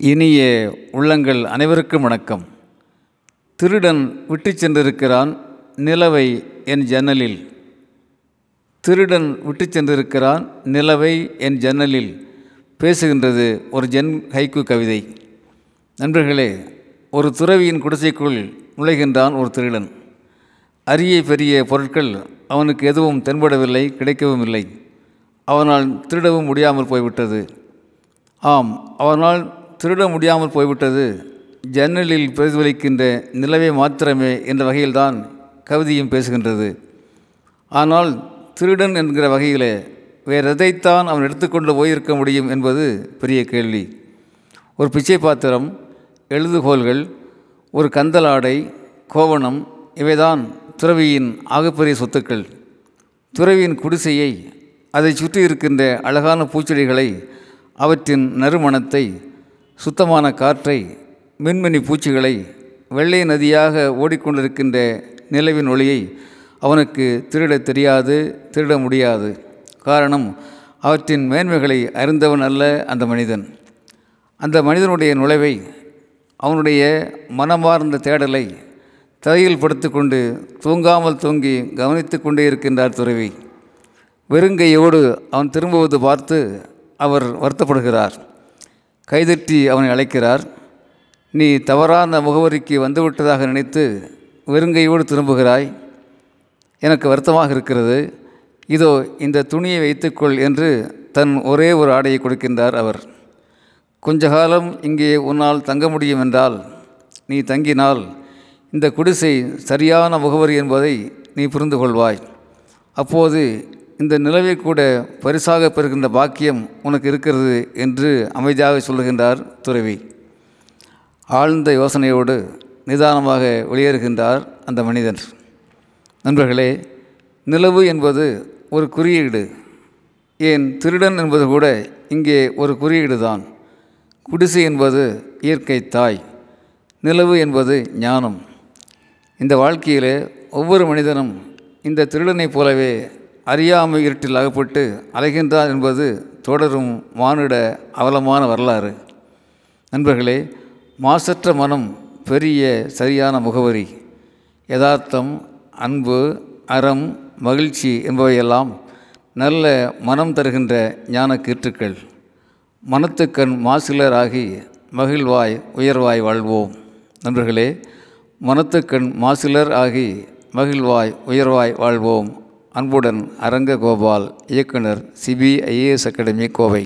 இனிய உள்ளங்கள் அனைவருக்கும் வணக்கம். திருடன் விட்டு சென்றிருக்கிறான் நிலவை என் ஜன்னலில். திருடன் விட்டு சென்றிருக்கிறான் நிலவை என் ஜன்னலில். பேசுகின்றது ஒரு ஜென் ஹைக்கு கவிதை. நண்பர்களே ஒரு துறவியின் குடிசைக்குள் நுழைகின்றான் ஒரு திருடன். அரிய பெரிய பொருட்கள் அவனுக்கு எதுவும் தென்படவில்லை கிடைக்கவும் இல்லை. அவனால் திருடவும் முடியாமல் போய்விட்டது. ஆம் அவனால் திருட முடியாமல் போய்விட்டது. ஜன்னலில் பிரதிபலிக்கின்ற நிலவே மாத்திரமே என்ற வகையில்தான் கவிதையும் பேசுகின்றது. ஆனால் திருடன் என்கிற வகையிலே வேறு எதைத்தான் அவன் எடுத்துக்கொண்டு போயிருக்க முடியும் என்பது பெரிய கேள்வி. ஒரு பிச்சை பாத்திரம் எழுதுகோல்கள் ஒரு கந்தலாடை கோவணம் இவைதான் துறவியின் ஆகப்பெரிய சொத்துக்கள். துறவியின் குடிசையை அதை சுற்றி இருக்கின்ற அழகான பூச்செடிகளை அவற்றின் நறுமணத்தை சுத்தமான காற்றை மின்மினி பூச்சிகளை வெள்ளை நதியாக ஓடிக்கொண்டிருக்கின்ற நிலவின் ஒளியை அவனுக்கு திருட தெரியாது திருட முடியாது. காரணம் அவற்றின் மேன்மைகளை அறிந்தவன் அல்ல அந்த மனிதன். அந்த மனிதனுடைய நுழைவை அவனுடைய மனமார்ந்த தேடலை தரையில் படுத்துக்கொண்டு தூங்காமல் தூங்கி கவனித்து கொண்டே இருக்கின்றார் துறவி. வெறுங்கையோடு அவன் திரும்புவது பார்த்து அவர் வருத்தப்படுகிறார். கைதட்டி அவனை அழைக்கிறார். நீ தவறான முகவரிக்கு வந்துவிட்டதாக நினைத்து வெறுங்கையோடு திரும்புகிறாய். எனக்கு வருத்தமாக இருக்கிறது. இதோ இந்த துணியை வைத்துக்கொள் என்று தன் ஒரே ஒரு ஆடையை கொடுக்கின்றார் அவர். கொஞ்ச காலம் இங்கே உன்னால் தங்க முடியும் என்றால் நீ தங்கினால் இந்த குடிசை சரியான முகவரி என்பதை நீ புரிந்து கொள்வாய் அப்போது இந்த நிலவை கூட பரிசாக பெறுகின்ற பாக்கியம் உனக்கு இருக்கிறது என்று அமைதியாக சொல்லுகின்றார் துறவி. ஆழ்ந்த யோசனையோடு நிதானமாக வெளியேறுகின்றார் அந்த மனிதன். நண்பர்களே நிலவு என்பது ஒரு குறியீடு. ஏன் திருடன் என்பது கூட இங்கே ஒரு குறியீடு தான் குடிசை என்பது இயற்கை தாய். நிலவு என்பது ஞானம். இந்த வாழ்க்கையில் ஒவ்வொரு மனிதனும் இந்த திருடனைப் போலவே அறியாமை இருட்டில் அகப்பட்டு அலைகின்றார் என்பது தொடரும் மானுட அவலமான வரலாறு. நண்பர்களே மாசற்ற மனம் பெரிய சரியான முகவரி. யதார்த்தம் அன்பு அறம் மகிழ்ச்சி என்பவையெல்லாம் நல்ல மனம் தருகின்ற ஞான கீற்றுக்கள். மனத்துக்கண் மாசிலர் ஆகி மகிழ்வாய் உயர்வாய் வாழ்வோம். நண்பர்களே மனத்துக்கண் மாசிலர் ஆகி மகிழ்வாய் உயர்வாய் வாழ்வோம். அன்புடன் அரங்ககோபால் இயக்குனர் சிபிஐஏஎஸ் அகாடமி கோவை.